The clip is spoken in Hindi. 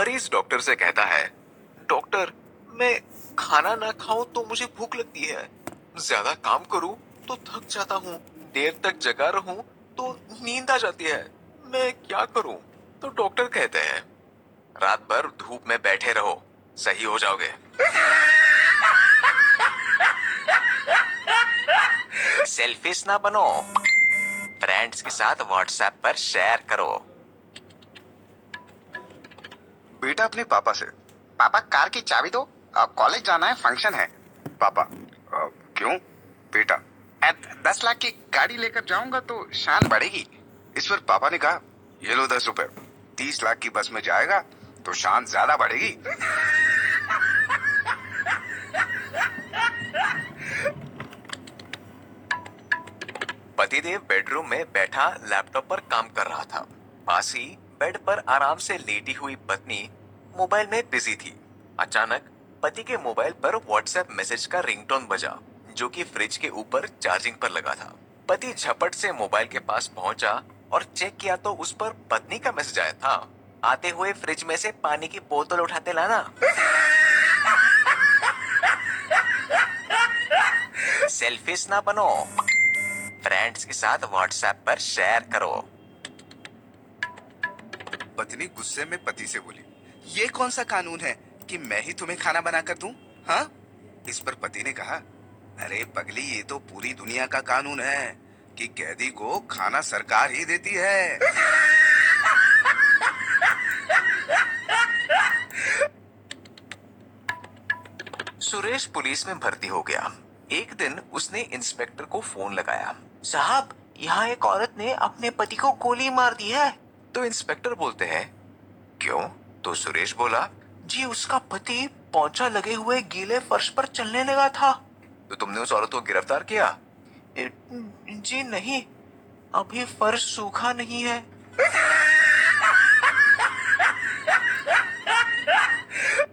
मरीज़ डॉक्टर से कहता है, डॉक्टर, मैं खाना ना खाऊं तो मुझे भूख लगती है। ज़्यादा काम करूँ तो थक जाता हूँ, देर तक जगा रहूँ तो नींद आ जाती है। मैं क्या करूँ? तो डॉक्टर कहते हैं, रात भर धूप में बैठे रहो, सही हो जाओगे। सेल्फिश ना बनो फ्रेंड्स के साथ व्हाट्सएप पर शेयर करो। बेटा अपने पापा से। पापा कार की चाबी दो। कॉलेज जाना है फ़ंक्शन है। पापा "अ, क्यों? बेटा दस लाख की गाड़ी लेकर जाऊँगा तो शान बढ़ेगी। इस पर पापा ने कहा ये लो दस रुपए। तीस लाख की बस में जाएगा तो शान ज़्यादा बढ़ेगी। पतिदेव बेडरूम में बैठा लैपटॉप पर काम कर रहा था। पास ही बेड पर आराम से लेटी हुई पत्नी मोबाइल में बिज़ी थी। अचानक पति के मोबाइल पर व्हाट्सएप मैसेज का रिंगटोन बजा, जो कि फ्रिज के ऊपर चार्जिंग पर लगा था। पति झपट से मोबाइल के पास पहुँचा और चेक किया तो उस पर पत्नी का मैसेज आया था। आते हुए फ्रिज में से पानी की बोतल उठाते लाना। सेल्फिश ना बनो। फ्रेंड्स के साथ व्हाट्सएप पर शेयर करो। पत्नी गुस्से में पति से बोली ये कौन सा कानून है कि मैं ही तुम्हें खाना बना कर दूँ? हाँ? इस पर पति ने कहा, अरे पगली, ये तो पूरी दुनिया का कानून है कि कैदी को खाना सरकार ही देती है। सुरेश पुलिस में भर्ती हो गया। एक दिन उसने इंस्पेक्टर को फ़ोन लगाया। साहब, यहाँ एक औरत ने अपने पति को गोली मार दी है। तो इंस्पेक्टर बोलते हैं, क्यों? तो सुरेश बोला, जी, उसका पति पोचा लगे हुए गीले फर्श पर चलने लगा था। तो तुमने उस औरत को गिरफ़्तार किया? जी नहीं, अभी फर्श सूखा नहीं है।